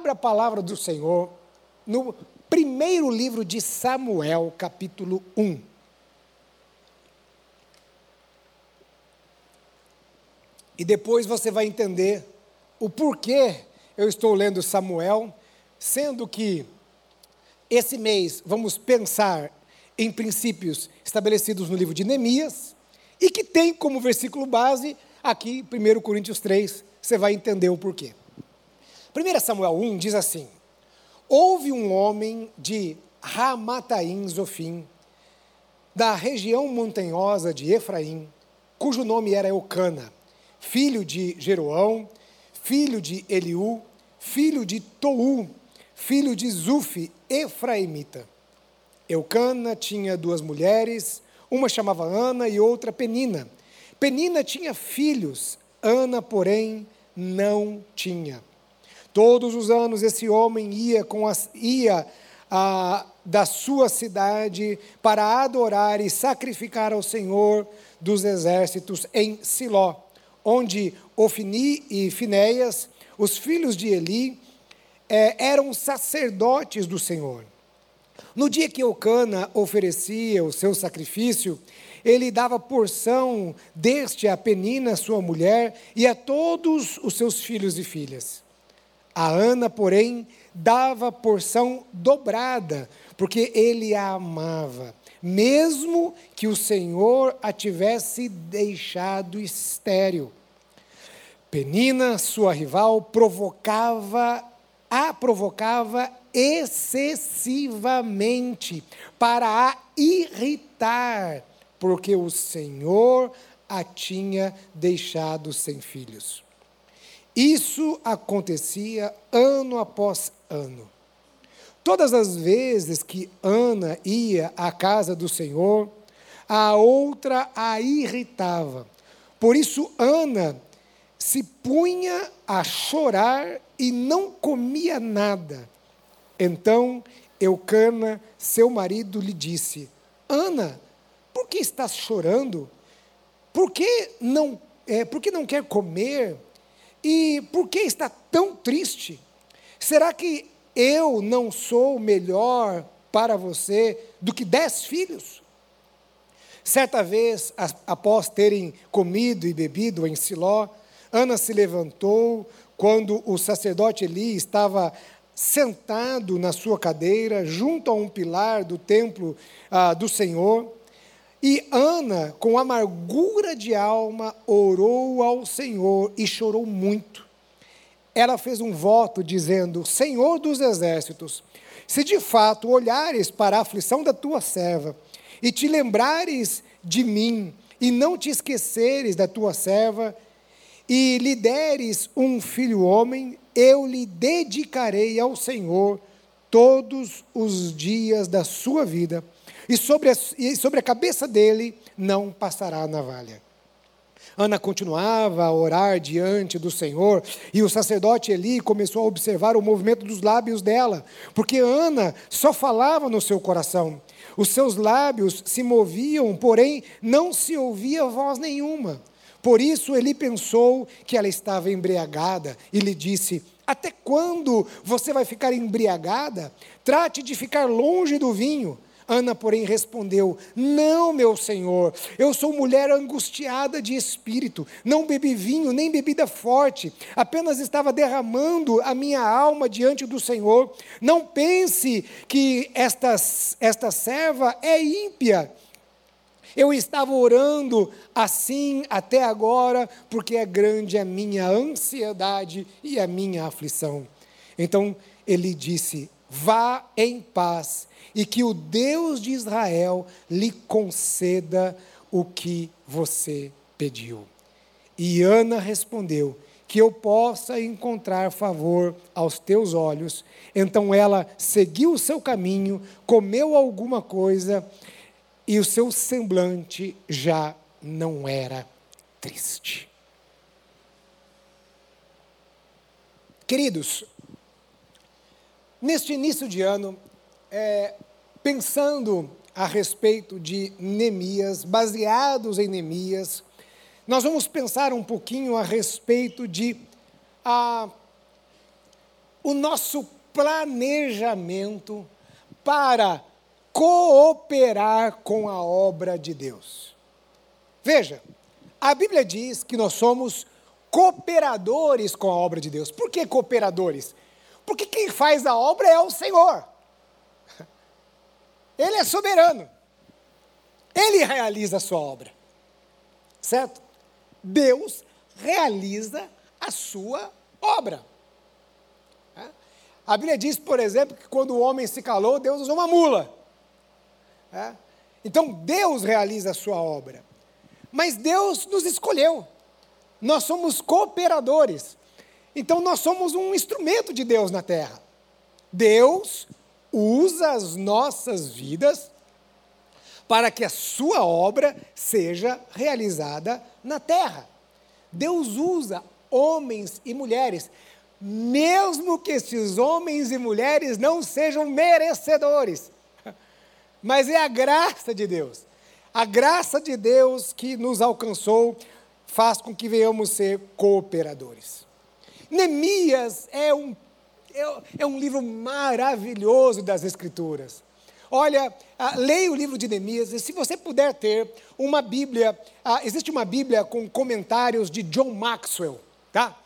abra a palavra do Senhor no primeiro livro de Samuel, capítulo 1. E depois você vai entender o porquê eu estou lendo Samuel, sendo que esse mês vamos pensar em princípios estabelecidos no livro de Neemias e que tem como versículo base aqui 1 Coríntios 3, você vai entender o porquê. 1 Samuel 1 diz assim: Houve um homem de Ramataim Zofim, da região montanhosa de Efraim, cujo nome era Eucana, filho de Jeroão, filho de Eliú, filho de Tou, filho de Zufi, Efraimita. Eucana tinha duas mulheres, uma chamava Ana e outra Penina. Penina tinha filhos, Ana, porém, não tinha. Todos os anos esse homem ia, com as, ia a, da sua cidade para adorar e sacrificar ao Senhor dos exércitos em Siló, onde Ofni e Finéias, os filhos de Eli, é, eram sacerdotes do Senhor. No dia que Eucana oferecia o seu sacrifício, ele dava porção deste a Penina, sua mulher, e a todos os seus filhos e filhas. A Ana, porém, dava porção dobrada, porque ele a amava, mesmo que o Senhor a tivesse deixado estéril. Penina, sua rival, provocava, a provocava excessivamente para a irritar, porque o Senhor a tinha deixado sem filhos. Isso acontecia ano após ano. Todas as vezes que Ana ia à casa do Senhor, a outra a irritava. Por isso, Ana se punha a chorar e não comia nada. Então, Eucana, seu marido, lhe disse: Ana, por que estás chorando? Por que não, é, por que não quer comer? E por que está tão triste? Será que eu não sou melhor para você do que dez filhos? Certa vez, após terem comido e bebido em Siló, Ana se levantou quando o sacerdote Eli estava sentado na sua cadeira, junto a um pilar do templo ah, do Senhor. E Ana, com amargura de alma, orou ao Senhor e chorou muito. Ela fez um voto dizendo: Senhor dos exércitos, se de fato olhares para a aflição da tua serva e te lembrares de mim e não te esqueceres da tua serva e lhe deres um filho homem, eu lhe dedicarei ao Senhor todos os dias da sua vida e sobre a, e sobre a cabeça dele não passará a navalha. Ana continuava a orar diante do Senhor, e o sacerdote Eli começou a observar o movimento dos lábios dela, porque Ana só falava no seu coração. Os seus lábios se moviam, porém não se ouvia voz nenhuma. Por isso ele pensou que ela estava embriagada e lhe disse: Até quando você vai ficar embriagada? Trate de ficar longe do vinho. Ana, porém, respondeu: Não, meu senhor, eu sou mulher angustiada de espírito, não bebi vinho nem bebida forte, apenas estava derramando a minha alma diante do Senhor. Não pense que esta, esta serva é ímpia. Eu estava orando assim até agora, porque é grande a minha ansiedade e a minha aflição. Então ele disse: Vá em paz e que o Deus de Israel lhe conceda o que você pediu. E Ana respondeu: Que eu possa encontrar favor aos teus olhos. Então ela seguiu o seu caminho, comeu alguma coisa, e o seu semblante já não era triste. Queridos, neste início de ano, é, pensando a respeito de Neemias, baseados em Neemias, nós vamos pensar um pouquinho a respeito de a, o nosso planejamento para cooperar com a obra de Deus. Veja, a Bíblia diz que nós somos cooperadores com a obra de Deus. Por que cooperadores? Porque quem faz a obra é o Senhor. Ele é soberano. Ele realiza a sua obra. Certo? Deus realiza a sua obra. A Bíblia diz, por exemplo, que quando o homem se calou, Deus usou uma mula. Então Deus realiza a sua obra. Mas Deus nos escolheu. Nós somos cooperadores. Então nós somos um instrumento de Deus na terra. Deus usa as nossas vidas para que a sua obra seja realizada na terra. Deus usa homens e mulheres, mesmo que esses homens e mulheres não sejam merecedores. Mas é a graça de Deus. A graça de Deus que nos alcançou faz com que venhamos ser cooperadores. Neemias é um, é, é um livro maravilhoso das Escrituras. Olha, ah, leia o livro de Neemias, e se você puder ter uma Bíblia, ah, existe uma Bíblia com comentários de John Maxwell, tá?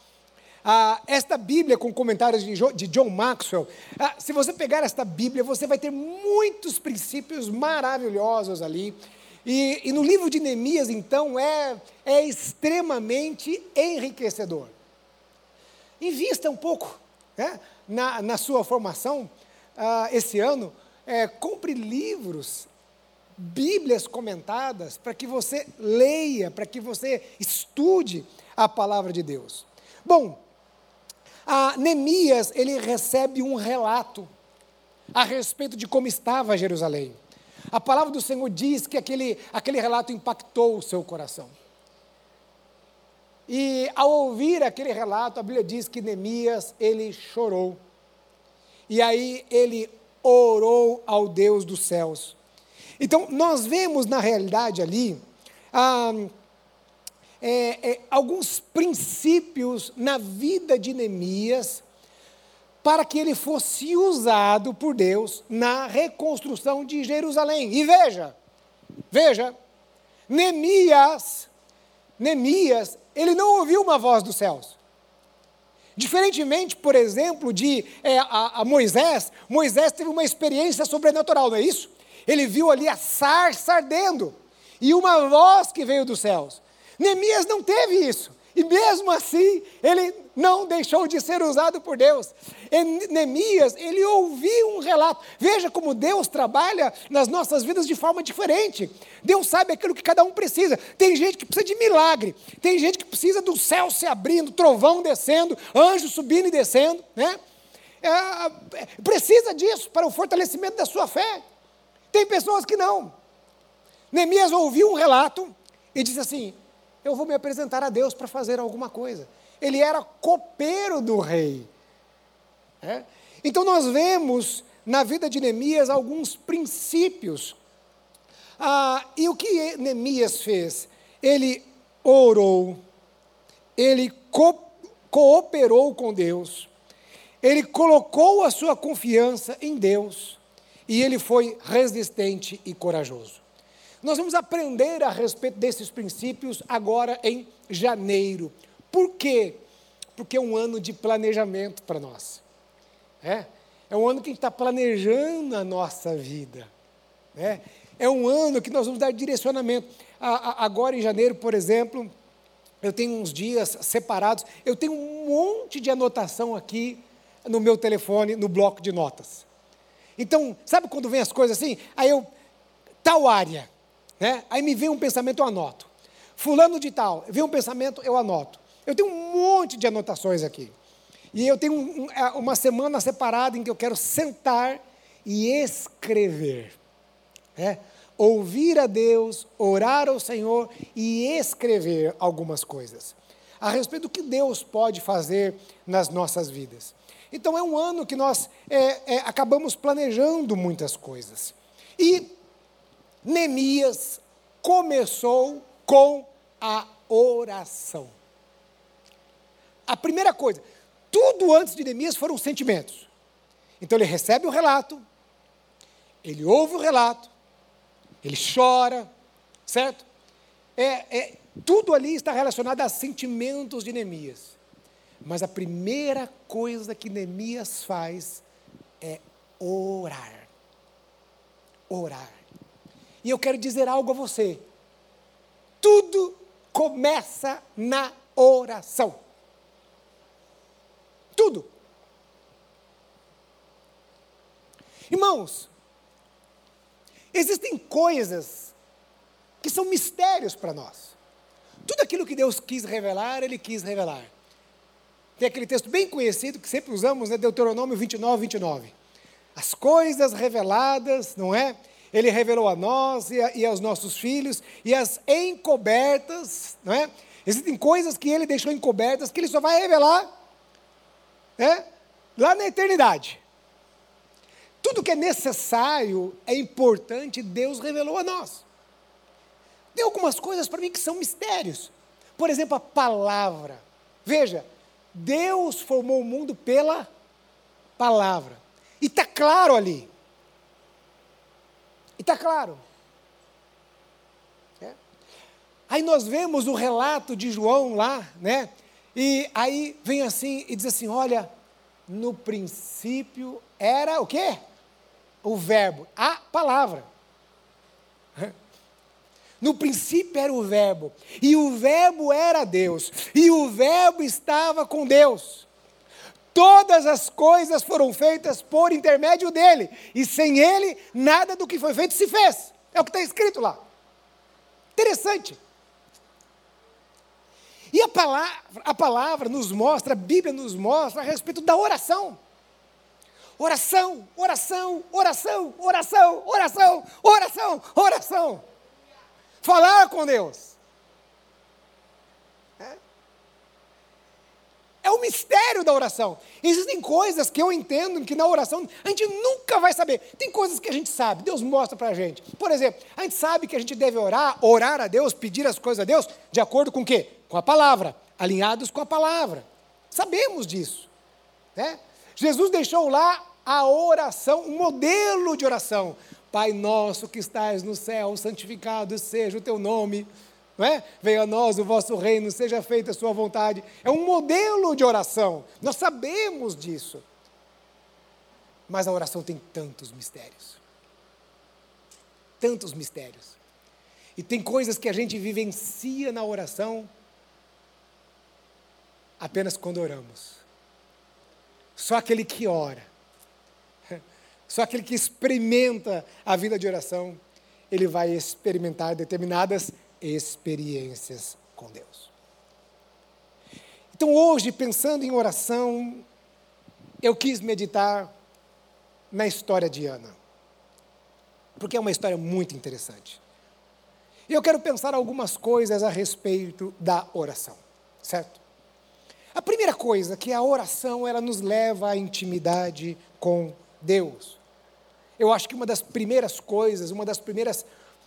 Ah, esta Bíblia com comentários de, de John Maxwell, se você pegar esta Bíblia, você vai ter muitos princípios maravilhosos ali. E, e no livro de Neemias, então, é, é extremamente enriquecedor. Invista um pouco né, na, na sua formação ah, esse ano. É, compre livros, Bíblias comentadas, para que você leia, para que você estude a palavra de Deus. Bom, a Neemias, ele recebe um relato a respeito de como estava Jerusalém. A palavra do Senhor diz que aquele, aquele relato impactou o seu coração. E ao ouvir aquele relato, a Bíblia diz que Neemias, ele chorou. E aí ele orou ao Deus dos céus. Então, nós vemos na realidade ali ah, é, é, alguns princípios na vida de Neemias para que ele fosse usado por Deus na reconstrução de Jerusalém. E veja, veja, Neemias, Neemias, ele não ouviu uma voz dos céus. Diferentemente, por exemplo, de é, a, a Moisés, Moisés teve uma experiência sobrenatural, não é isso? Ele viu ali a sarça ardendo e uma voz que veio dos céus. Neemias não teve isso. E mesmo assim, ele não deixou de ser usado por Deus. Neemias, ele ouviu um relato. Veja como Deus trabalha nas nossas vidas de forma diferente. Deus sabe aquilo que cada um precisa. Tem gente que precisa de milagre. Tem gente que precisa do céu se abrindo, trovão descendo, anjo subindo e descendo. Né? É, precisa disso para o fortalecimento da sua fé. Tem pessoas que não. Neemias ouviu um relato e disse assim: eu vou me apresentar a Deus para fazer alguma coisa. Ele era copeiro do rei. É? Então nós vemos na vida de Neemias alguns princípios. Ah, e o que Neemias fez? Ele orou, ele co cooperou com Deus, ele colocou a sua confiança em Deus e ele foi resistente e corajoso. Nós vamos aprender a respeito desses princípios agora em janeiro. Por quê? Porque é um ano de planejamento para nós. É? é um ano que a gente está planejando a nossa vida. É? é um ano que nós vamos dar direcionamento. agora em janeiro, por exemplo, eu tenho uns dias separados, eu tenho um monte de anotação aqui no meu telefone, no bloco de notas. Então, sabe quando vem as coisas assim? Aí eu, tal área, né? Aí me vem um pensamento, eu anoto. Fulano de tal, vem um pensamento, eu anoto. Eu tenho um monte de anotações aqui. E eu tenho um, é, uma semana separada em que eu quero sentar e escrever. Né? Ouvir a Deus, orar ao Senhor e escrever algumas coisas. A respeito do que Deus pode fazer nas nossas vidas. Então é um ano que nós é, é, acabamos planejando muitas coisas. E Neemias começou com a oração. A primeira coisa, tudo antes de Neemias foram sentimentos. Então ele recebe o relato, ele ouve o relato, ele chora, certo? É, é, tudo ali está relacionado a sentimentos de Neemias. Mas a primeira coisa que Neemias faz é orar. Orar. E eu quero dizer algo a você. Tudo começa na oração. Tudo. Irmãos, existem coisas que são mistérios para nós. Tudo aquilo que Deus quis revelar, Ele quis revelar. Tem aquele texto bem conhecido que sempre usamos, né, Deuteronômio 29, 29. As coisas reveladas, não é? Ele revelou a nós e, a, e aos nossos filhos, e as encobertas, não é? Existem coisas que Ele deixou encobertas que Ele só vai revelar né, lá na eternidade. Tudo que é necessário, é importante, Deus revelou a nós. Tem algumas coisas para mim que são mistérios. Por exemplo, a palavra. Veja, Deus formou o mundo pela palavra. E está claro ali. E está claro. É. Aí nós vemos o relato de João lá, né? E aí vem assim e diz assim: olha, no princípio era o quê? O verbo, a palavra. No princípio era o Verbo, e o Verbo era Deus, e o Verbo estava com Deus. Todas as coisas foram feitas por intermédio dele, e sem ele, nada do que foi feito se fez. É o que está escrito lá. Interessante. Palavra, a palavra nos mostra, a Bíblia nos mostra a respeito da oração. Oração, oração, oração, oração, oração, oração, oração falar com Deus. É, é o mistério da oração. Existem coisas que eu entendo que na oração a gente nunca vai saber. Tem coisas que a gente sabe, Deus mostra para a gente. Por exemplo, a gente sabe que a gente deve orar, orar a Deus, pedir as coisas a Deus, de acordo com o quê? Com a palavra, alinhados com a palavra. Sabemos disso. Né? Jesus deixou lá a oração, um modelo de oração. Pai nosso que estás no céu, santificado seja o teu nome. Não é? Venha a nós o vosso reino, seja feita a sua vontade. É um modelo de oração. Nós sabemos disso. Mas a oração tem tantos mistérios. Tantos mistérios. E tem coisas que a gente vivencia na oração apenas quando oramos. Só aquele que ora só aquele que experimenta a vida de oração, ele vai experimentar determinadas experiências com Deus. Então, hoje, pensando em oração, eu quis meditar na história de Ana, porque é uma história muito interessante. E eu quero pensar algumas coisas a respeito da oração, certo? A primeira coisa que a oração ela nos leva à intimidade com Deus. Eu acho que uma das primeiras coisas, uma das primeiras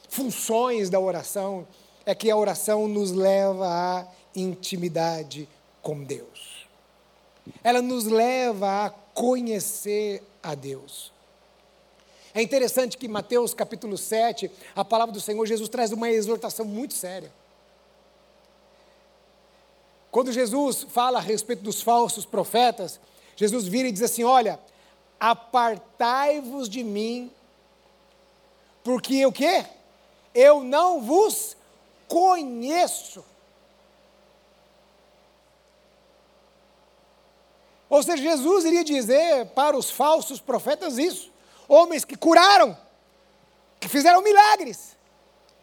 funções da oração é que a oração nos leva à intimidade com Deus. Ela nos leva a conhecer a Deus. É interessante que Mateus capítulo 7, a palavra do Senhor Jesus traz uma exortação muito séria. Quando Jesus fala a respeito dos falsos profetas, Jesus vira e diz assim: Olha, apartai-vos de mim, porque o quê? Eu não vos conheço. Ou seja, Jesus iria dizer para os falsos profetas isso: homens que curaram, que fizeram milagres.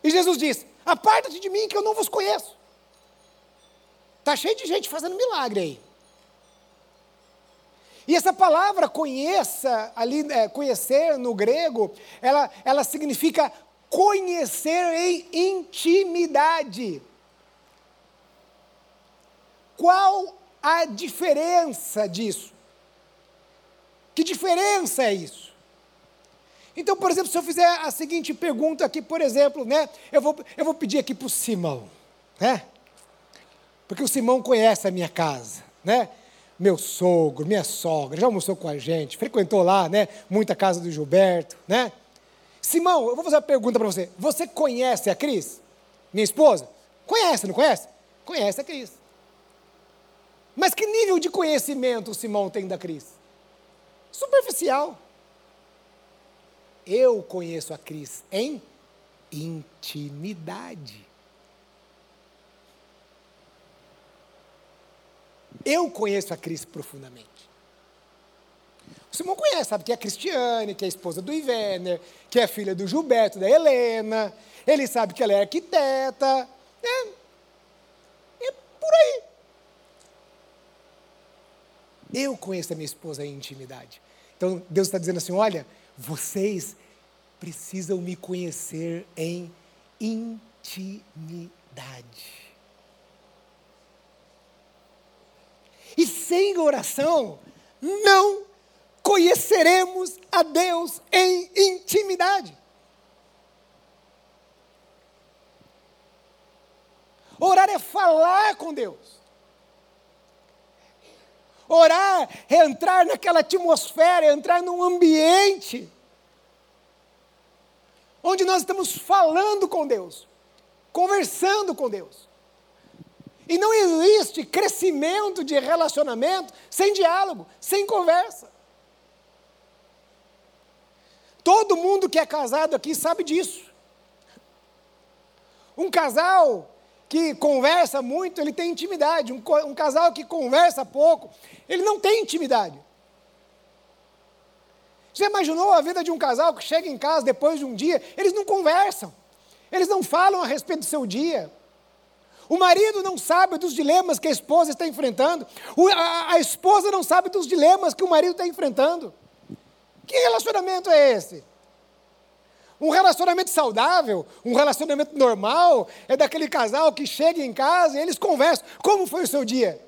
E Jesus diz: Aparta-te de mim, que eu não vos conheço. Está cheio de gente fazendo milagre aí. E essa palavra conheça, ali, é, conhecer no grego, ela, ela significa conhecer em intimidade. Qual a diferença disso? Que diferença é isso? Então, por exemplo, se eu fizer a seguinte pergunta aqui, por exemplo, né, eu, vou, eu vou pedir aqui para o Simão, né? Porque o Simão conhece a minha casa, né? meu sogro, minha sogra, já almoçou com a gente, frequentou lá, né? Muita casa do Gilberto, né? Simão, eu vou fazer uma pergunta para você. Você conhece a Cris? Minha esposa? Conhece, não conhece? Conhece a Cris. Mas que nível de conhecimento o Simão tem da Cris? Superficial. Eu conheço a Cris em intimidade. Eu conheço a Cris profundamente. O Simão conhece, sabe que é a Cristiane, que é a esposa do Ivener, que é filha do Gilberto, da Helena. Ele sabe que ela é arquiteta. É, é por aí. Eu conheço a minha esposa em intimidade. Então Deus está dizendo assim: olha, vocês precisam me conhecer em intimidade. E sem oração, não conheceremos a Deus em intimidade. Orar é falar com Deus. Orar é entrar naquela atmosfera, é entrar num ambiente onde nós estamos falando com Deus, conversando com Deus. E não existe crescimento de relacionamento sem diálogo, sem conversa. Todo mundo que é casado aqui sabe disso. Um casal que conversa muito, ele tem intimidade. Um, um, casal que conversa pouco, ele não tem intimidade. Você imaginou a vida de um casal que chega em casa depois de um dia, eles não conversam, eles não falam a respeito do seu dia. O marido não sabe dos dilemas que a esposa está enfrentando. O, a, a esposa não sabe dos dilemas que o marido está enfrentando. Que relacionamento é esse? Um relacionamento saudável, um relacionamento normal, é daquele casal que chega em casa e eles conversam. Como foi o seu dia?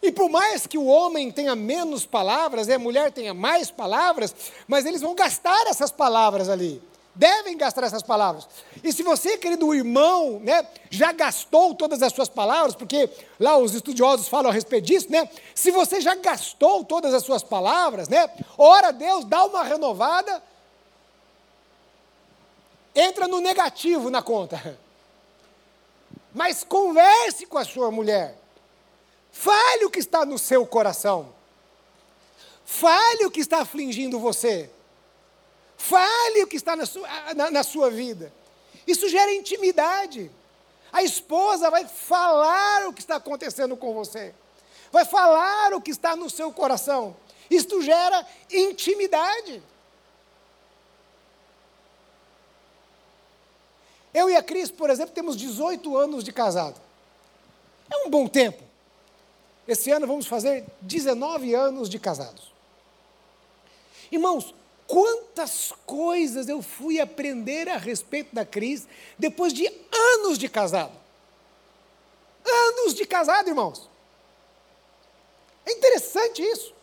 E por mais que o homem tenha menos palavras e a mulher tenha mais palavras, mas eles vão gastar essas palavras ali devem gastar essas palavras. E se você, querido irmão, né, já gastou todas as suas palavras, porque lá os estudiosos falam a respeito disso, né? Se você já gastou todas as suas palavras, né? Ora Deus, dá uma renovada, entra no negativo na conta. Mas converse com a sua mulher. Fale o que está no seu coração. Fale o que está afligindo você. Fale o que está na sua, na, na sua vida. Isso gera intimidade. A esposa vai falar o que está acontecendo com você. Vai falar o que está no seu coração. Isto gera intimidade. Eu e a Cris, por exemplo, temos 18 anos de casado. É um bom tempo. Esse ano vamos fazer 19 anos de casados. Irmãos, Quantas coisas eu fui aprender a respeito da Cris depois de anos de casado. Anos de casado, irmãos. É interessante isso.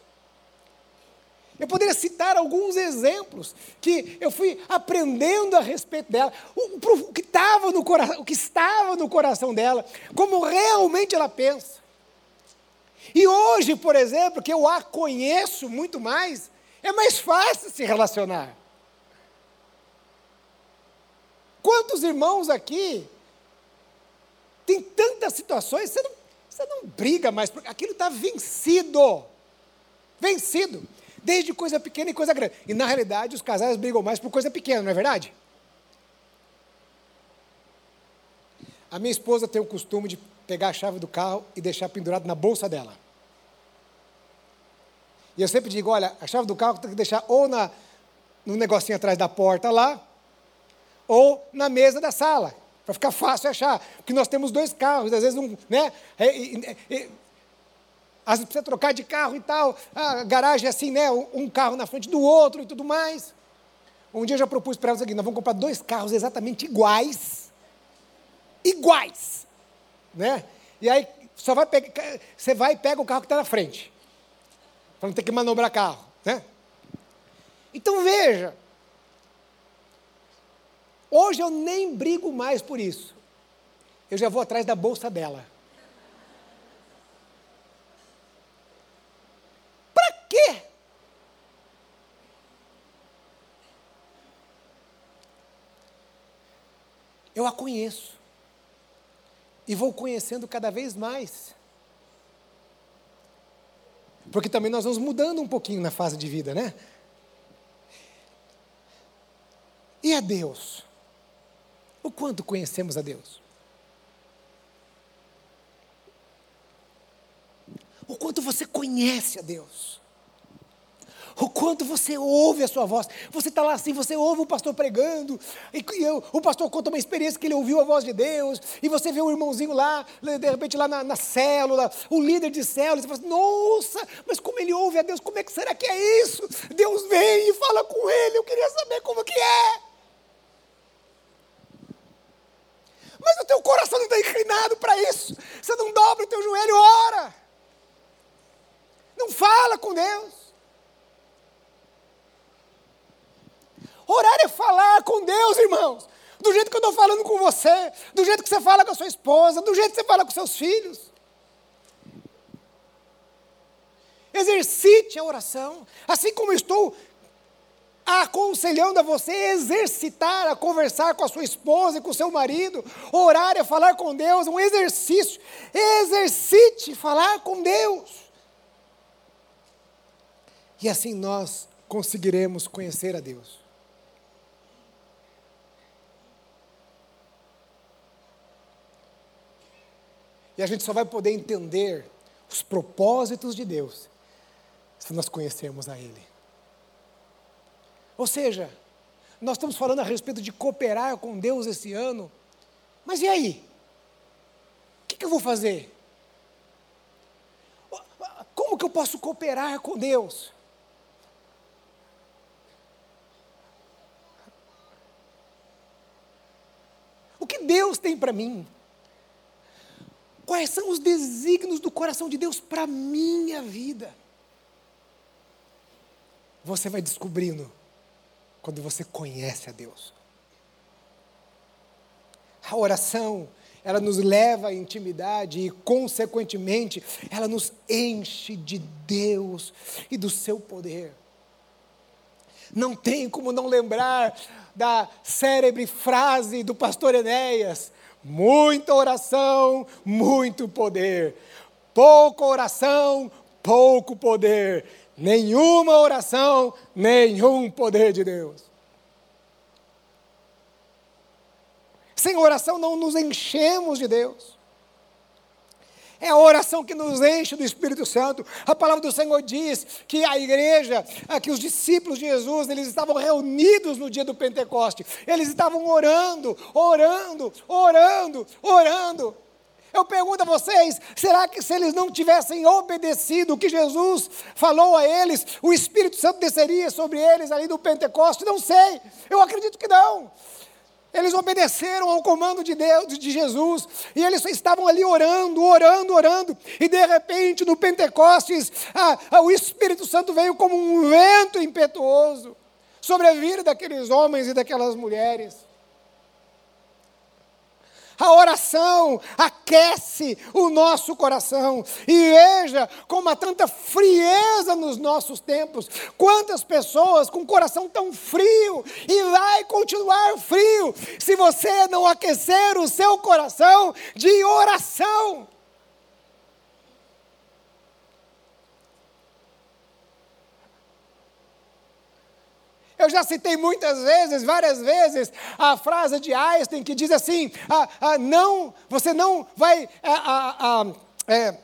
Eu poderia citar alguns exemplos que eu fui aprendendo a respeito dela, o, o, que estava no coração, o que estava no coração dela, como realmente ela pensa. E hoje, por exemplo, que eu a conheço muito mais, é mais fácil se relacionar. Quantos irmãos aqui tem tantas situações, você não, você não briga mais, porque aquilo está vencido. Vencido. Desde coisa pequena e coisa grande. E na realidade os casais brigam mais por coisa pequena, não é verdade? A minha esposa tem o costume de pegar a chave do carro e deixar pendurado na bolsa dela. E eu sempre digo, olha, a chave do carro tem que deixar ou na, no negocinho atrás da porta lá, ou na mesa da sala, para ficar fácil achar. Porque nós temos dois carros, às vezes um, né? É, às vezes precisa trocar de carro e tal. A garagem é assim, né? Um carro na frente do outro e tudo mais. Um dia eu já propus para elas aqui, nós vamos comprar dois carros exatamente iguais. Iguais. Né? E aí só vai pegar, você vai e pega o carro que está na frente para não ter que manobrar carro. Né? Então veja, hoje eu nem brigo mais por isso. Eu já vou atrás da bolsa dela. Para quê? Eu a conheço. E vou conhecendo cada vez mais. Porque também nós vamos mudando um pouquinho na fase de vida, né? E a Deus? O quanto conhecemos a Deus? O quanto você conhece a Deus? O quanto você ouve a sua voz. Você está lá assim, você ouve o pastor pregando, e, o pastor conta uma experiência que ele ouviu a voz de Deus, e você vê o irmãozinho lá, de repente lá na, na célula, o líder de célula, e você fala assim, nossa, mas como ele ouve a Deus, como é que será que é isso? Deus vem e fala com ele, eu queria saber como que é. Mas o teu coração não está inclinado para isso. Você não dobra o teu joelho, ora. Não fala com Deus. Orar é falar com Deus, irmãos. Do jeito que eu estou falando com você, do jeito que você fala com a sua esposa, do jeito que você fala com seus filhos. Exercite a oração. Assim como estou aconselhando a você exercitar, a conversar com a sua esposa e com o seu marido, orar é falar com Deus, um exercício. Exercite falar com Deus. E assim nós conseguiremos conhecer a Deus. E a gente só vai poder entender os propósitos de Deus se nós conhecermos a Ele. Ou seja, nós estamos falando a respeito de cooperar com Deus esse ano, mas e aí? O que, que eu vou fazer? Como que eu posso cooperar com Deus? O que Deus tem para mim? Quais são os desígnios do coração de Deus para a minha vida? Você vai descobrindo quando você conhece a Deus. A oração, ela nos leva à intimidade e, consequentemente, ela nos enche de Deus e do seu poder. Não tem como não lembrar da célebre frase do pastor Enéas: Muita oração, muito poder. Pouca oração, pouco poder. Nenhuma oração, nenhum poder de Deus. Sem oração não nos enchemos de Deus. É a oração que nos enche do Espírito Santo. A palavra do Senhor diz que a igreja, que os discípulos de Jesus, eles estavam reunidos no dia do Pentecoste. Eles estavam orando, orando, orando, orando. Eu pergunto a vocês: será que se eles não tivessem obedecido o que Jesus falou a eles, o Espírito Santo desceria sobre eles ali do Pentecoste? Não sei, eu acredito que não. Eles obedeceram ao comando de Deus, de Jesus, e eles estavam ali orando, orando, orando, e de repente no Pentecostes, o Espírito Santo veio como um vento impetuoso sobre a vida daqueles homens e daquelas mulheres. A oração aquece o nosso coração. E veja como há tanta frieza nos nossos tempos. Quantas pessoas com coração tão frio e vai continuar frio se você não aquecer o seu coração de oração. Eu já citei muitas vezes, várias vezes, a frase de Einstein que diz assim: ah, ah, não, você não vai, ah, ah, ah é,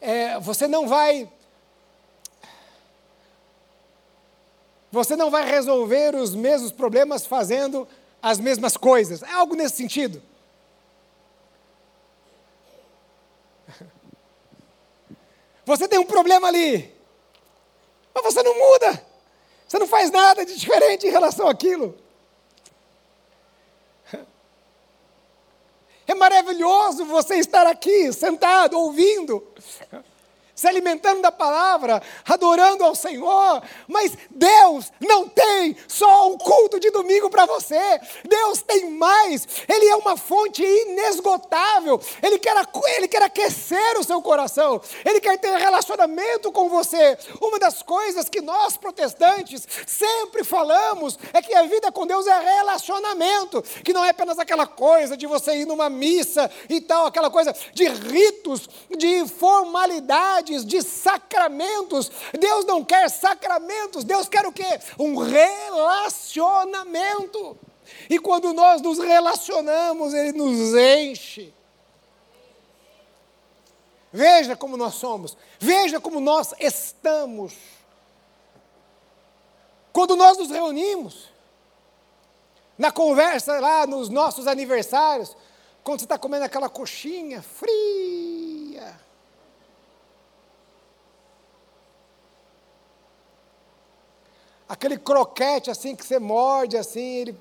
é, você não vai, você não vai resolver os mesmos problemas fazendo as mesmas coisas. É algo nesse sentido. Você tem um problema ali, mas você não muda. Você não faz nada de diferente em relação àquilo. É maravilhoso você estar aqui, sentado, ouvindo. Se alimentando da palavra, adorando ao Senhor. Mas Deus não tem só um culto de domingo para você. Deus tem mais. Ele é uma fonte inesgotável. Ele quer, ele quer aquecer o seu coração. Ele quer ter relacionamento com você. Uma das coisas que nós protestantes sempre falamos é que a vida com Deus é relacionamento, que não é apenas aquela coisa de você ir numa missa e tal, aquela coisa de ritos, de de sacramentos. Deus não quer sacramentos, Deus quer o quê? Um relacionamento. E quando nós nos relacionamos, Ele nos enche. Veja como nós somos, veja como nós estamos. Quando nós nos reunimos, na conversa lá nos nossos aniversários, quando você está comendo aquela coxinha fria. Aquele croquete assim que você morde assim, ele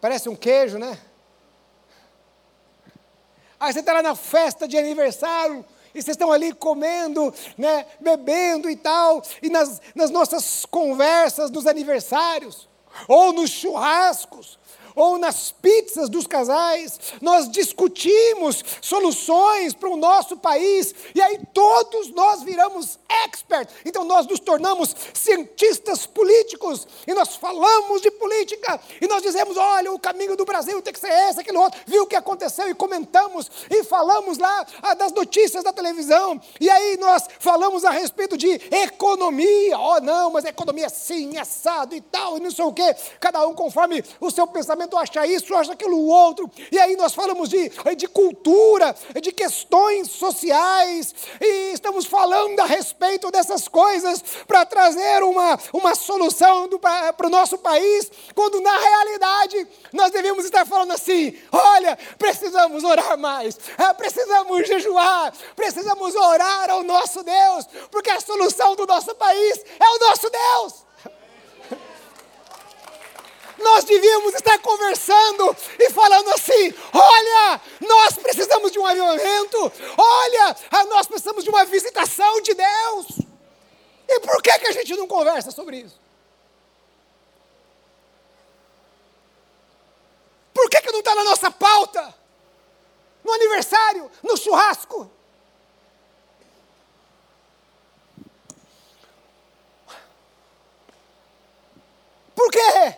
parece um queijo, né? Aí você está lá na festa de aniversário, e vocês estão ali comendo, né, bebendo e tal, e nas, nas nossas conversas dos aniversários, ou nos churrascos, ou nas pizzas dos casais, nós discutimos soluções para o nosso país, e aí todos nós viramos experts. Então nós nos tornamos cientistas políticos, e nós falamos de política, e nós dizemos: olha, o caminho do Brasil tem que ser esse, aquele outro. Viu o que aconteceu e comentamos, e falamos lá ah, das notícias da televisão, e aí nós falamos a respeito de economia. Oh, não, mas economia sim, assado e tal, e não sei o quê, cada um conforme o seu pensamento pensamento acha isso, acha aquilo outro, e aí nós falamos de, de cultura, de questões sociais, e estamos falando a respeito dessas coisas para trazer uma, uma solução para o nosso país, quando na realidade nós devemos estar falando assim: olha, precisamos orar mais, é, precisamos jejuar, precisamos orar ao nosso Deus, porque a solução do nosso país é o nosso Deus nós devíamos estar conversando e falando assim: olha, nós precisamos de um avivamento, olha, nós precisamos de uma visitação de Deus. E por que, que a gente não conversa sobre isso? Por que, que não está na nossa pauta? No aniversário, no churrasco? Por quê?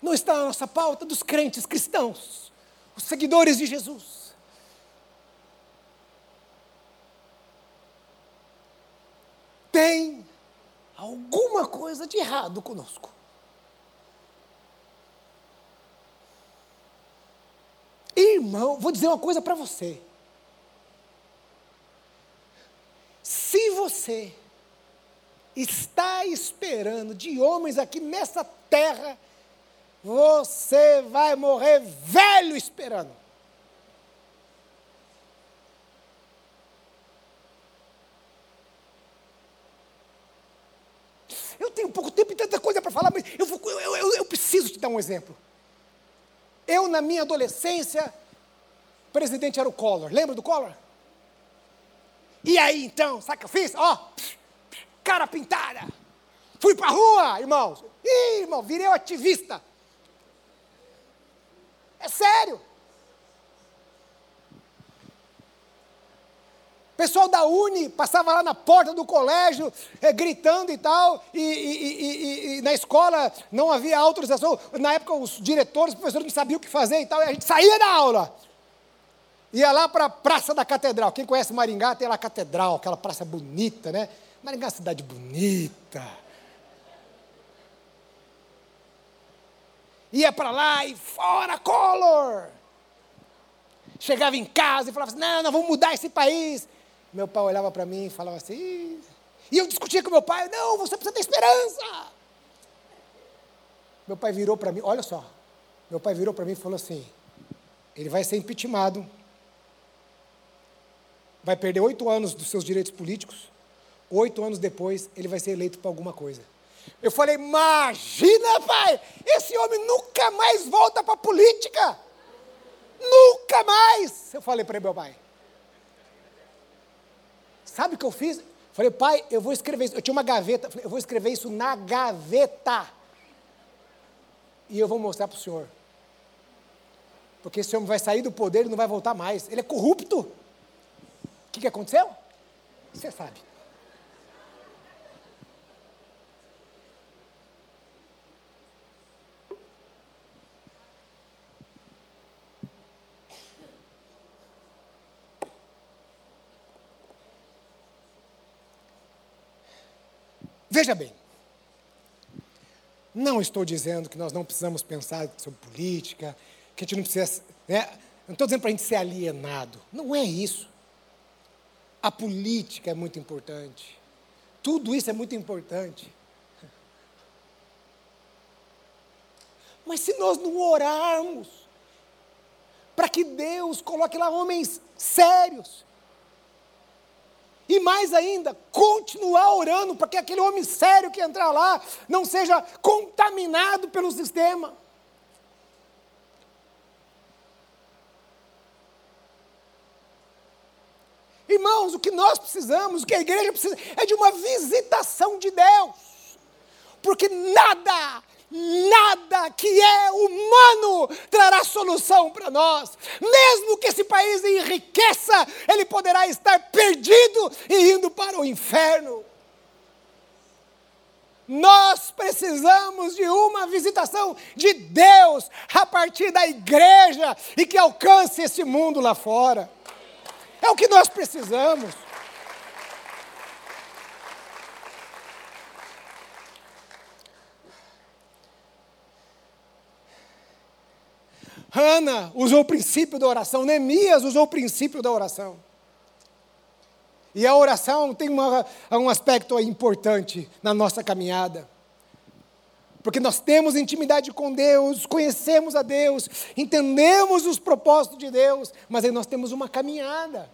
Não está na nossa pauta dos crentes cristãos, os seguidores de Jesus. Tem alguma coisa de errado conosco. Irmão, vou dizer uma coisa para você. Se você está esperando de homens aqui nessa terra você vai morrer velho esperando. Eu tenho pouco tempo e tanta coisa para falar, mas eu, vou, eu, eu, eu preciso te dar um exemplo. Eu, na minha adolescência, o presidente era o Collor. Lembra do Collor? E aí, então, sabe o que eu fiz? Ó, cara pintada. Fui para a rua, irmãos. Ih, irmão, virei ativista. É sério. Pessoal da Uni passava lá na porta do colégio, é, gritando e tal, e, e, e, e, na escola não havia autorização. Na época, os diretores, os professores não sabiam o que fazer e tal, e a gente saía da aula. Ia lá para a Praça da Catedral. Quem conhece Maringá tem lá a Catedral, aquela praça bonita, né? Maringá é uma cidade bonita. Ia para lá e fora Collor. Chegava em casa e falava assim: não, nós vamos mudar esse país. Meu pai olhava para mim e falava assim. E eu discutia com meu pai: não, você precisa ter esperança. Meu pai virou para mim: olha só. Meu pai virou para mim e falou assim: ele vai ser impeachmentado, vai perder oito anos dos seus direitos políticos, oito anos depois ele vai ser eleito para alguma coisa. Eu falei, imagina, pai, esse homem nunca mais volta para a política. Nunca mais. Eu falei para meu pai. Sabe o que eu fiz? Falei, pai, eu vou escrever isso. Eu tinha uma gaveta. Falei, eu vou escrever isso na gaveta. E eu vou mostrar para o senhor. Porque esse homem vai sair do poder e não vai voltar mais. Ele é corrupto. O que, que aconteceu? Você sabe. Veja bem, não estou dizendo que nós não precisamos pensar sobre política, que a gente não precisa. Né? Não estou dizendo para a gente ser alienado. Não é isso. A política é muito importante. Tudo isso é muito importante. Mas se nós não orarmos para que Deus coloque lá homens sérios, e mais ainda, continuar orando para que aquele homem sério que entrar lá não seja contaminado pelo sistema. Irmãos, o que nós precisamos, o que a igreja precisa, é de uma visitação de Deus. Porque nada, nada que é humano trará solução para nós. Mesmo que esse país enriqueça, ele poderá estar perdido e indo para o inferno. Nós precisamos de uma visitação de Deus a partir da igreja e que alcance esse mundo lá fora. É o que nós precisamos. Ana usou o princípio da oração, Neemias usou o princípio da oração. E a oração tem uma, um aspecto importante na nossa caminhada. Porque nós temos intimidade com Deus, conhecemos a Deus, entendemos os propósitos de Deus, mas aí nós temos uma caminhada.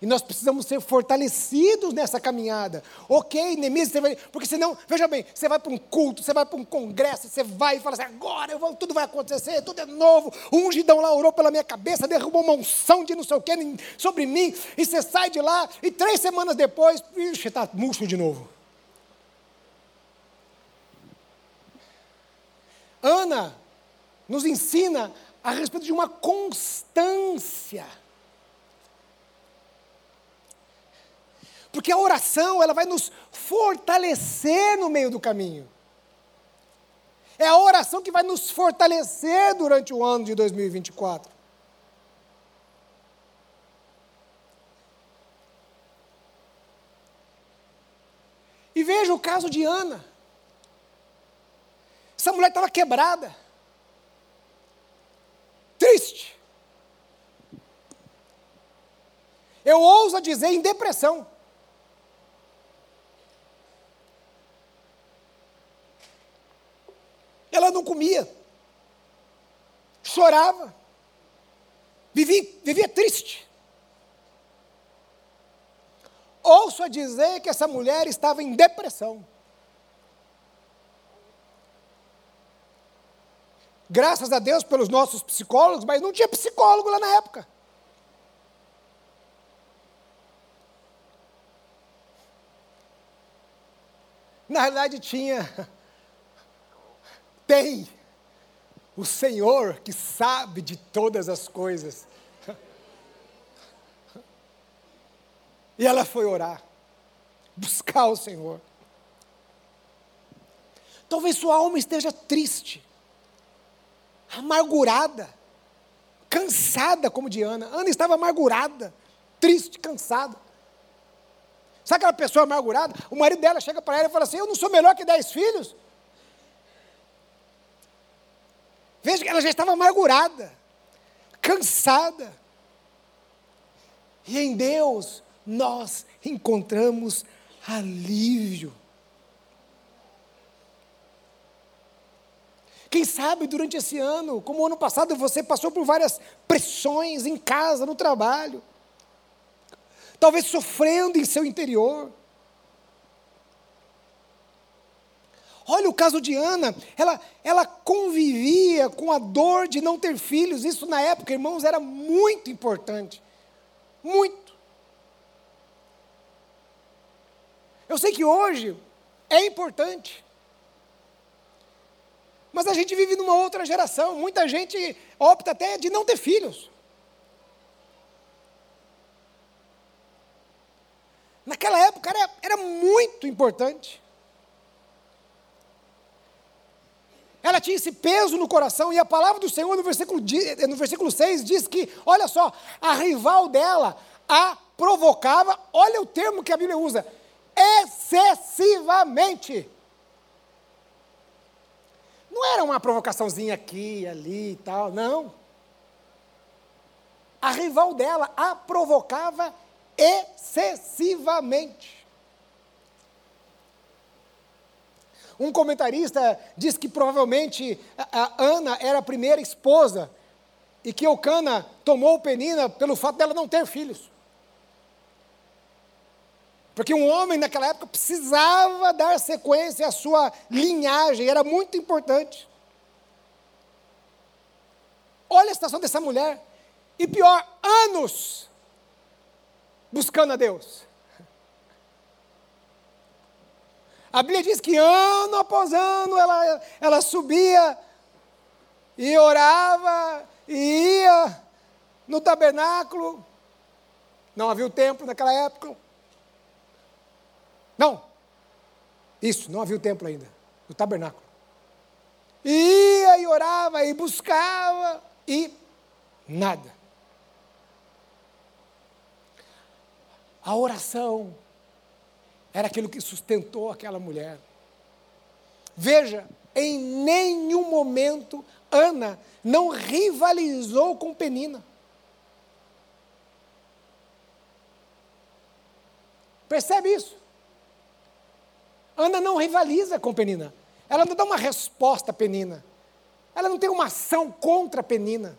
E nós precisamos ser fortalecidos nessa caminhada. Ok, Neemias, você vai, porque senão, veja bem, você vai para um culto, você vai para um congresso, você vai e fala assim, agora vou, tudo vai acontecer, tudo é novo. O ungidão lá orou pela minha cabeça, derrubou uma unção de não sei o que sobre mim, e você sai de lá, e três semanas depois, ixi, está murcho de novo. Ana nos ensina a respeito de uma constância. Porque a oração, ela vai nos fortalecer no meio do caminho. É a oração que vai nos fortalecer durante o ano de 2024. E veja o caso de Ana. Essa mulher estava quebrada, triste. Eu ouso dizer em depressão. Ela não comia, chorava, vivia, vivia triste. Ouço a dizer que essa mulher estava em depressão. Graças a Deus pelos nossos psicólogos, mas não tinha psicólogo lá na época. Na realidade, tinha tem o Senhor que sabe de todas as coisas. E ela foi orar, buscar o Senhor. Talvez sua alma esteja triste, amargurada, cansada como de Ana. Ana estava amargurada, triste, cansada. Sabe aquela pessoa amargurada? O marido dela chega para ela e fala assim: Eu não sou melhor que dez filhos. Veja que ela já estava amargurada, cansada. E em Deus nós encontramos alívio. Quem sabe durante esse ano, como o ano passado, você passou por várias pressões em casa, no trabalho, talvez sofrendo em seu interior. Olha o caso de Ana, ela, ela convivia com a dor de não ter filhos. Isso na época, irmãos, era muito importante. Muito. Eu sei que hoje é importante. Mas a gente vive numa outra geração. Muita gente opta até de não ter filhos. Naquela época era, era muito importante. Ela tinha esse peso no coração, e a palavra do Senhor no versículo, no versículo 6 diz que, olha só, a rival dela a provocava, olha o termo que a Bíblia usa, excessivamente. Não era uma provocaçãozinha aqui, ali e tal, não. A rival dela a provocava excessivamente. Um comentarista diz que provavelmente a Ana era a primeira esposa e que Eucana tomou Penina pelo fato dela não ter filhos. Porque um homem naquela época precisava dar sequência à sua linhagem, era muito importante. Olha a situação dessa mulher. E pior, anos buscando a Deus. A Bíblia diz que ano após ano ela, ela subia e orava e ia no tabernáculo. Não havia o templo naquela época. Não. Isso, não havia o templo ainda. O tabernáculo. Ia e orava e buscava e nada. A oração era aquilo que sustentou aquela mulher. Veja, em nenhum momento Ana não rivalizou com Penina. Percebe isso? Ana não rivaliza com Penina. Ela não dá uma resposta a Penina. Ela não tem uma ação contra Penina.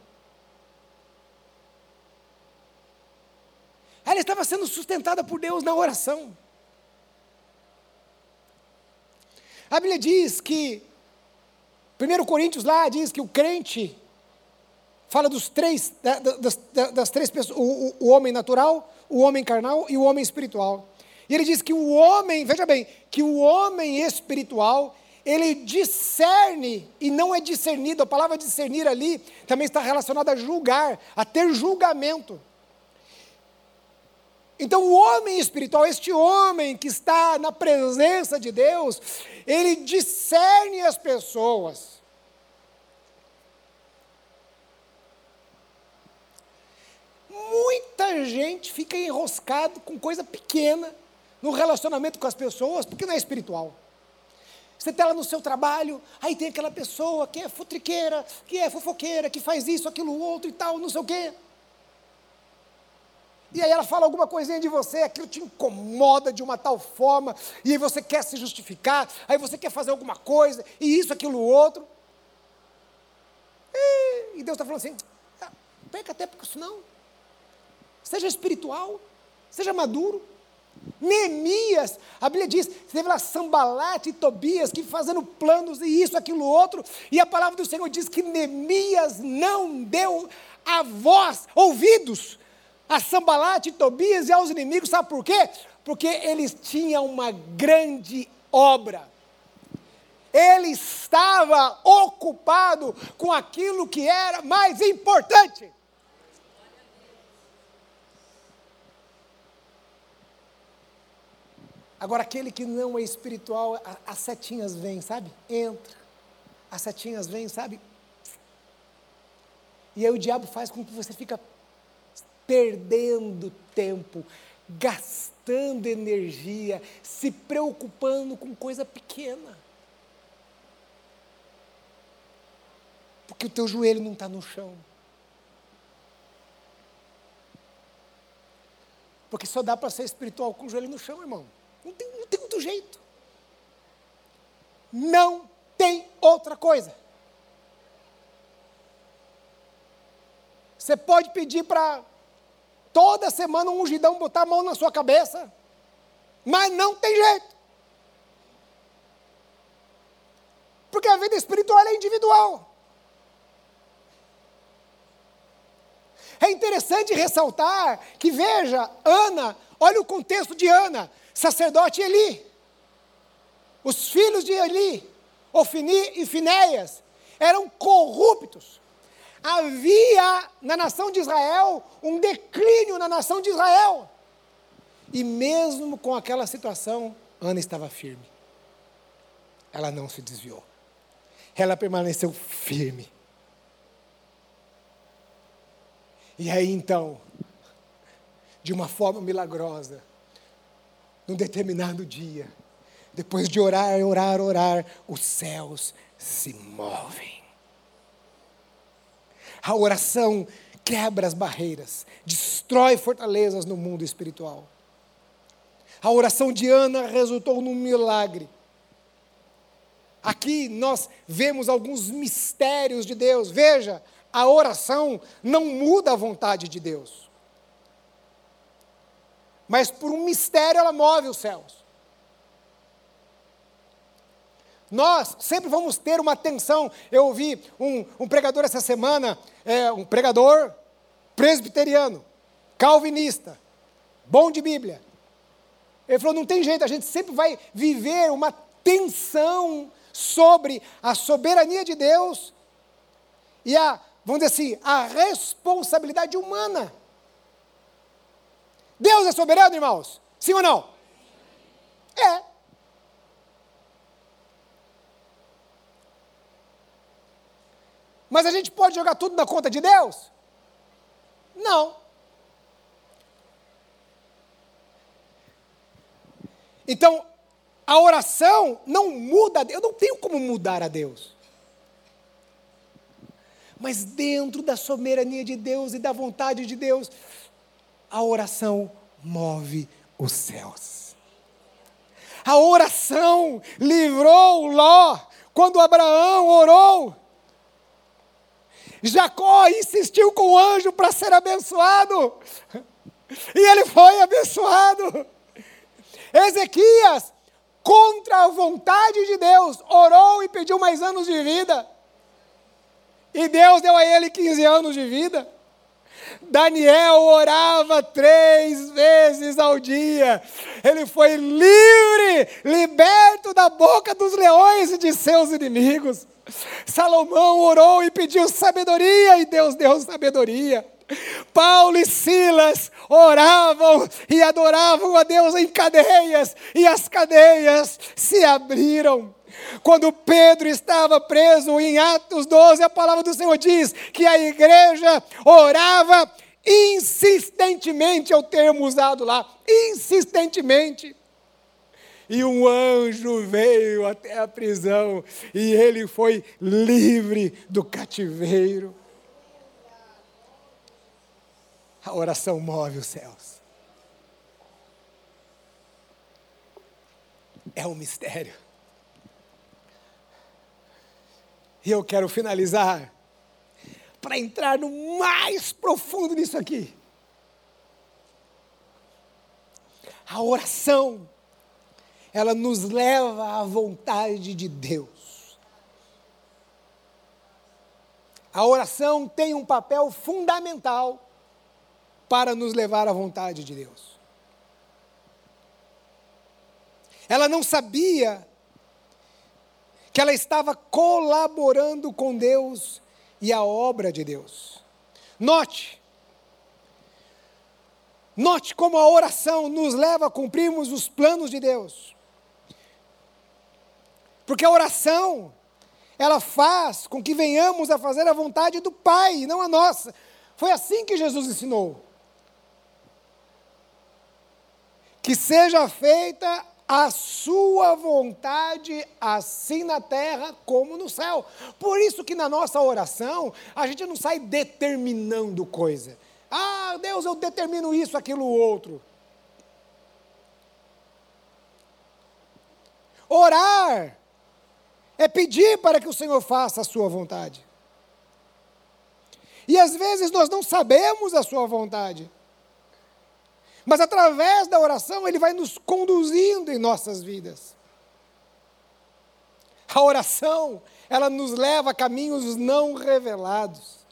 Ela estava sendo sustentada por Deus na oração. A Bíblia diz que, 1 Coríntios lá diz que o crente fala dos três, das, das três pessoas, o, o, homem natural, o homem carnal e o homem espiritual. E ele diz que o homem, veja bem, que o homem espiritual, ele discerne e não é discernido. A palavra discernir ali também está relacionada a julgar, a ter julgamento. Então, o homem espiritual, este homem que está na presença de Deus, ele discerne as pessoas. Muita gente fica enroscado com coisa pequena no relacionamento com as pessoas, porque não é espiritual. Você está lá no seu trabalho, aí tem aquela pessoa que é futriqueira, que é fofoqueira, que faz isso, aquilo, outro e tal, não sei o quê. E aí ela fala alguma coisinha de você, aquilo te incomoda de uma tal forma, e aí você quer se justificar, aí você quer fazer alguma coisa, e isso, aquilo, outro. E, Deus está falando assim: ah, perca tempo com isso não. Seja espiritual, seja maduro. Neemias, a Bíblia diz, teve lá Sambalate e Tobias que fazendo planos e isso, aquilo, outro, e a palavra do Senhor diz que Neemias não deu a voz, ouvidos, a Sambalate Tobias e aos inimigos, sabe por quê? Porque eles tinham uma grande obra. Ele estava ocupado com aquilo que era mais importante. Agora, aquele que não é espiritual, as setinhas vêm, sabe? Entra. As setinhas vêm, sabe? E aí o diabo faz com que você fica perdendo tempo, gastando energia, se preocupando com coisa pequena. Porque o teu joelho não está no chão. Porque só dá para ser espiritual com o joelho no chão, irmão. Não tem, não tem outro jeito. Não tem outra coisa. Você pode pedir para toda semana um ungidão botar a mão na sua cabeça, mas não tem jeito. Porque a vida espiritual é individual. É interessante ressaltar que, veja, Ana, olha o contexto de Ana sacerdote Eli. Os filhos de Eli, Ofini e Finéias, eram corruptos. Havia na nação de Israel um declínio na nação de Israel. E mesmo com aquela situação, Ana estava firme. Ela não se desviou. Ela permaneceu firme. E aí então, de uma forma milagrosa, num determinado dia, depois de orar, orar, orar, os céus se movem. A oração quebra as barreiras, destrói fortalezas no mundo espiritual. A oração de Ana resultou num milagre. Aqui nós vemos alguns mistérios de Deus. Veja, a oração não muda a vontade de Deus. Mas por um mistério ela move os céus. Nós sempre vamos ter uma atenção. Eu ouvi um, um pregador essa semana, é, um pregador presbiteriano, calvinista, bom de Bíblia. Ele falou: não tem jeito, a gente sempre vai viver uma tensão sobre a soberania de Deus e a, vamos dizer assim, a responsabilidade humana. Deus é soberano, irmãos? Sim ou não? É. Mas a gente pode jogar tudo na conta de Deus? Não. Então, a oração não muda, eu não tenho como mudar a Deus. Mas dentro da soberania de Deus e da vontade de Deus, a oração move os céus. A oração livrou Ló quando Abraão orou. Jacó insistiu com o anjo para ser abençoado. E ele foi abençoado. Ezequias, contra a vontade de Deus, orou e pediu mais anos de vida. E Deus deu a ele 15 anos de vida. Daniel orava três vezes ao dia. Ele foi livre, liberto da boca dos leões e de seus inimigos. Salomão orou e pediu sabedoria, e Deus deu sabedoria. Paulo e Silas oravam e adoravam a Deus em cadeias, e as cadeias se abriram. Quando Pedro estava preso em Atos 12, a palavra do Senhor diz que a igreja orava insistentemente, é o termo usado lá, insistentemente. E um anjo veio até a prisão e ele foi livre do cativeiro. A oração move os céus. É um mistério. E eu quero finalizar para entrar no mais profundo nisso aqui. A oração, ela nos leva à vontade de Deus. A oração tem um papel fundamental para nos levar à vontade de Deus. Ela não sabia que ela estava colaborando com Deus e a obra de Deus. Note, note como a oração nos leva a cumprirmos os planos de Deus. Porque a oração, ela faz com que venhamos a fazer a vontade do Pai, não a nossa. Foi assim que Jesus ensinou. que seja feita a sua vontade, assim na terra como no céu. Por isso que na nossa oração, a gente não sai determinando coisa. Ah, Deus, eu determino isso, aquilo, outro. Orar é pedir para que o Senhor faça a sua vontade. E às vezes nós não sabemos a sua vontade. Mas através da oração, Ele vai nos conduzindo em nossas vidas. A oração, ela nos leva a caminhos não revelados.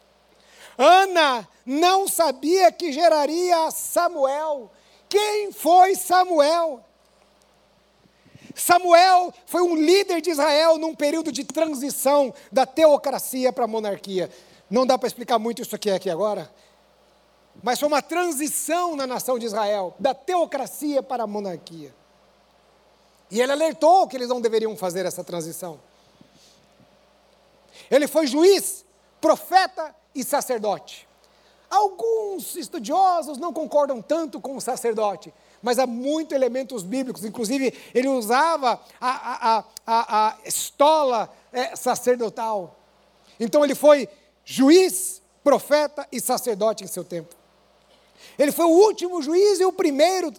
Ana não sabia que geraria Samuel. Quem foi Samuel? Samuel foi um líder de Israel num período de transição da teocracia para a monarquia. Não dá para explicar muito isso aqui, aqui agora, mas foi uma transição na nação de Israel, da teocracia para a monarquia. E ele alertou que eles não deveriam fazer essa transição. Ele foi juiz, profeta e sacerdote. Alguns estudiosos não concordam tanto com o sacerdote, mas há muitos elementos bíblicos. Inclusive, ele usava a, a, a, a estola é, sacerdotal. Então, ele foi juiz, profeta e sacerdote em seu tempo. Ele foi o último juiz e o primeiro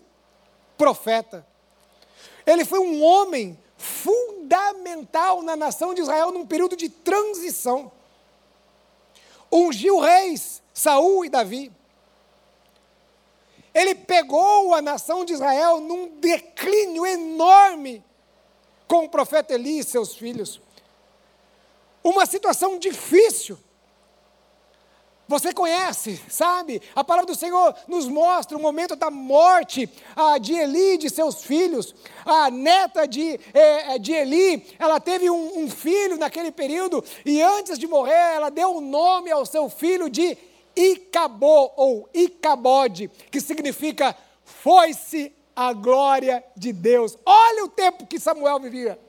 profeta. Ele foi um homem fundamental na nação de Israel num período de transição. Ungiu reis, Saul e Davi. Ele pegou a nação de Israel num declínio enorme com o profeta Eli e seus filhos. Uma situação difícil. Você conhece, sabe? A palavra do Senhor nos mostra o momento da morte ah, de Eli e de seus filhos. A neta de, eh, de Eli, ela teve um, um, filho naquele período, e antes de morrer, ela deu o nome ao seu filho de Icabô, ou Icabode, que significa foi-se a glória de Deus. Olha o tempo que Samuel vivia.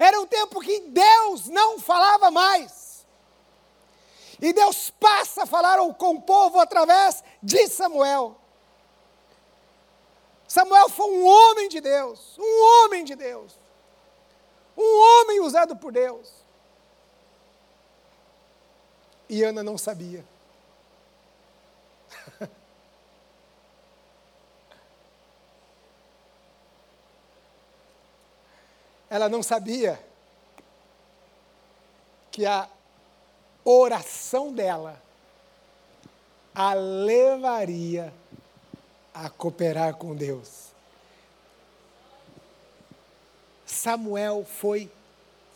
Era um tempo que Deus não falava mais. E Deus passa a falar com o povo através de Samuel. Samuel foi um homem de Deus, um homem de Deus, um homem usado por Deus. E Ana não sabia. Ela não sabia que a oração dela a levaria a cooperar com Deus. Samuel foi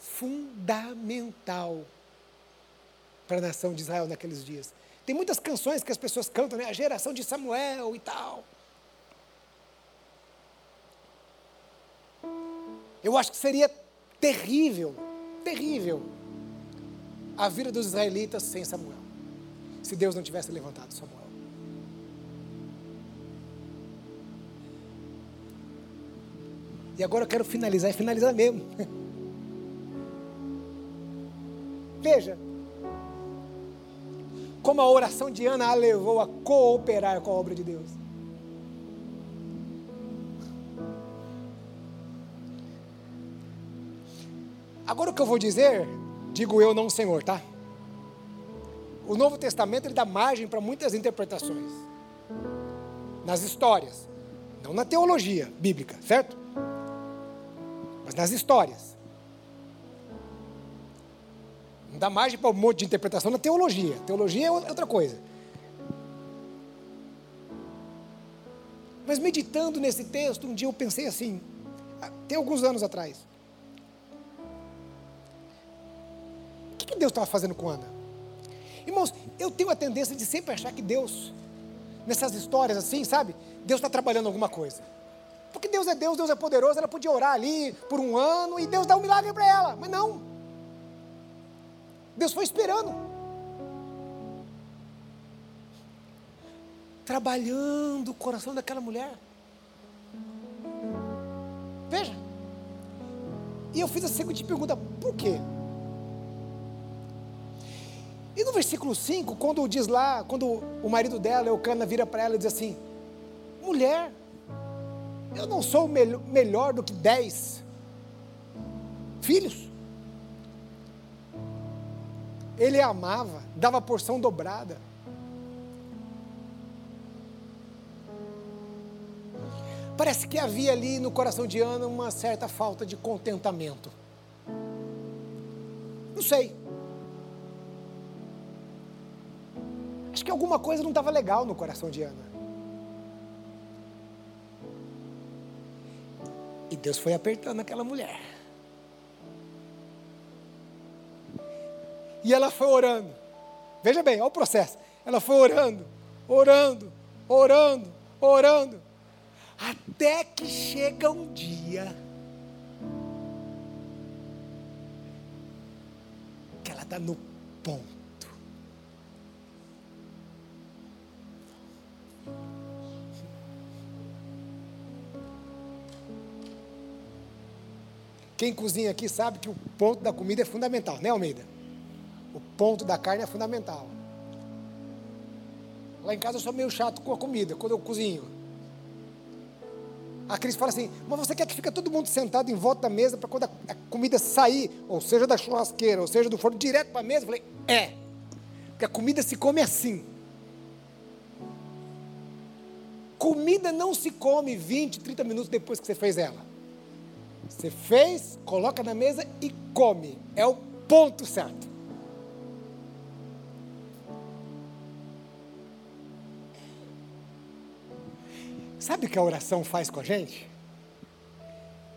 fundamental para a nação de Israel naqueles dias. Tem muitas canções que as pessoas cantam, né? A geração de Samuel e tal. Eu acho que seria terrível, terrível, a vida dos israelitas sem Samuel, se Deus não tivesse levantado Samuel. E agora eu quero finalizar, e finalizar mesmo. Veja, como a oração de Ana a levou a cooperar com a obra de Deus. Agora o que eu vou dizer, digo eu, não o Senhor, tá? O Novo Testamento ele dá margem para muitas interpretações. Nas histórias, não na teologia bíblica, certo? Mas nas histórias. Não dá margem para um monte de interpretação na teologia. Teologia é outra coisa. Mas meditando nesse texto, um dia eu pensei assim, tem alguns anos atrás. Que, Deus estava fazendo com Ana? Irmãos, eu tenho a tendência de sempre achar que Deus, nessas histórias assim, sabe? Deus está trabalhando alguma coisa. Porque Deus é Deus, Deus é poderoso, ela podia orar ali por um ano e Deus dá um milagre para ela. Mas não. Deus foi esperando. Trabalhando o coração daquela mulher. Veja. E eu fiz a seguinte pergunta: por quê? E no versículo 5, quando diz lá, quando o marido dela, Eucana, vira para ela e diz assim: Mulher, eu não sou melhor do que dez filhos. Ele amava, dava porção dobrada. Parece que havia ali no coração de Ana uma certa falta de contentamento. Não sei. Que alguma coisa não estava legal no coração de Ana. E Deus foi apertando aquela mulher. E ela foi orando. Veja bem, olha o processo. Ela foi orando, orando, orando, orando. Até que chega um dia que ela está no ponto. Quem cozinha aqui sabe que o ponto da comida é fundamental, né, Almeida? O ponto da carne é fundamental. Lá em casa eu sou meio chato com a comida, quando eu cozinho. A Cris fala assim: Mas você quer que fique todo mundo sentado em volta da mesa para quando a, a, comida sair, ou seja da churrasqueira, ou seja do forno, direto para a mesa? Eu falei: É. Porque a comida se come assim. Comida não se come 20, 30 minutos depois que você fez ela. Você fez, coloca na mesa e come. É o ponto certo. Sabe o que a oração faz com a gente?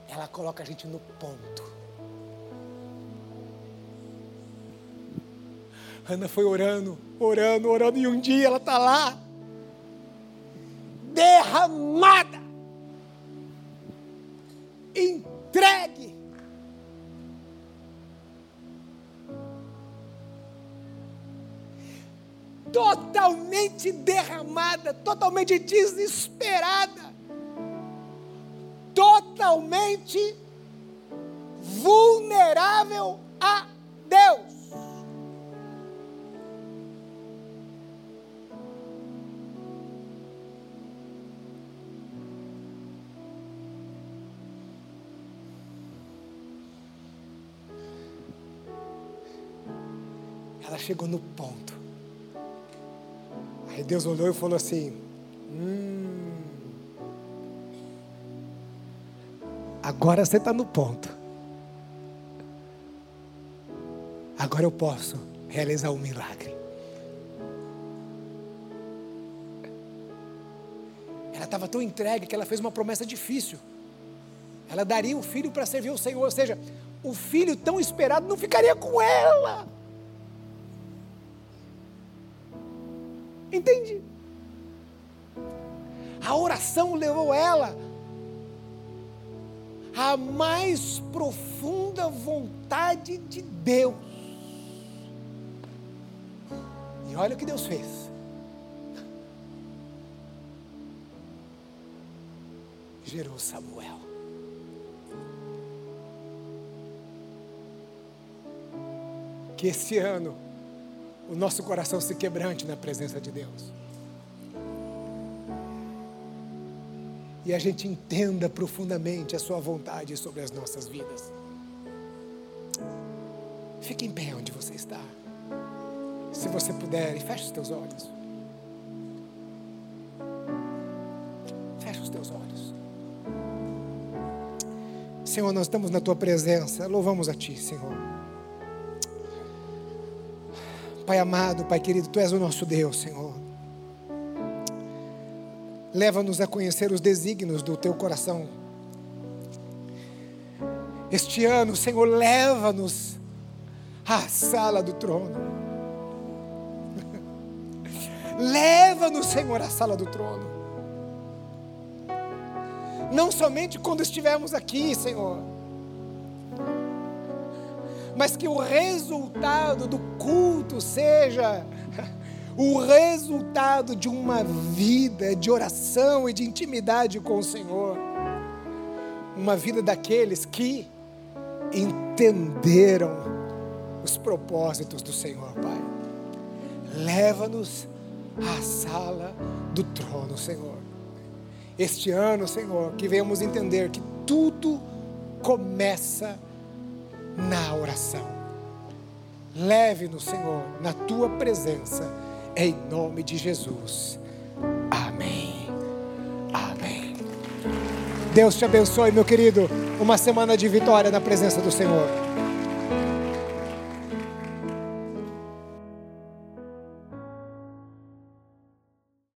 Ela coloca a gente no ponto. Ana foi orando, orando, orando, e um dia ela está lá, derramada, entregue. Totalmente derramada, totalmente desesperada, totalmente vulnerável chegou no ponto Aí Deus olhou e falou assim: Hum, agora você está no ponto. Agora eu posso realizar um milagre. Ela estava tão entregue que ela fez uma promessa difícil. Ela daria o filho para servir o Senhor, ou seja, o filho tão esperado não ficaria com ela. Entende? A oração levou ela à mais profunda vontade de Deus. E olha o que Deus fez. Gerou Samuel. Que esse ano o nosso coração se quebrante na presença de Deus. E a gente entenda profundamente a Sua vontade sobre as nossas vidas. Fique em pé onde você está. Se você puder, e feche os teus olhos. Feche os teus olhos. Senhor, nós estamos na tua presença. Louvamos a Ti, Senhor. Pai amado, Pai querido, Tu és o nosso Deus, Senhor. Leva-nos a conhecer os desígnios do Teu coração. Este ano, Senhor, leva-nos à sala do trono. Leva-nos, Senhor, à sala do trono. Não somente quando estivermos aqui, Senhor mas que o resultado do culto seja o resultado de uma vida de oração e de intimidade com o Senhor. Uma vida daqueles que entenderam os propósitos do Senhor, Pai. Leva-nos à sala do trono, Senhor. Este ano, Senhor, que venhamos entender que tudo começa na oração. Leve-nos, Senhor, na tua presença, em nome de Jesus. Amém. Amém. Deus te abençoe, meu querido. Uma semana de vitória na presença do Senhor.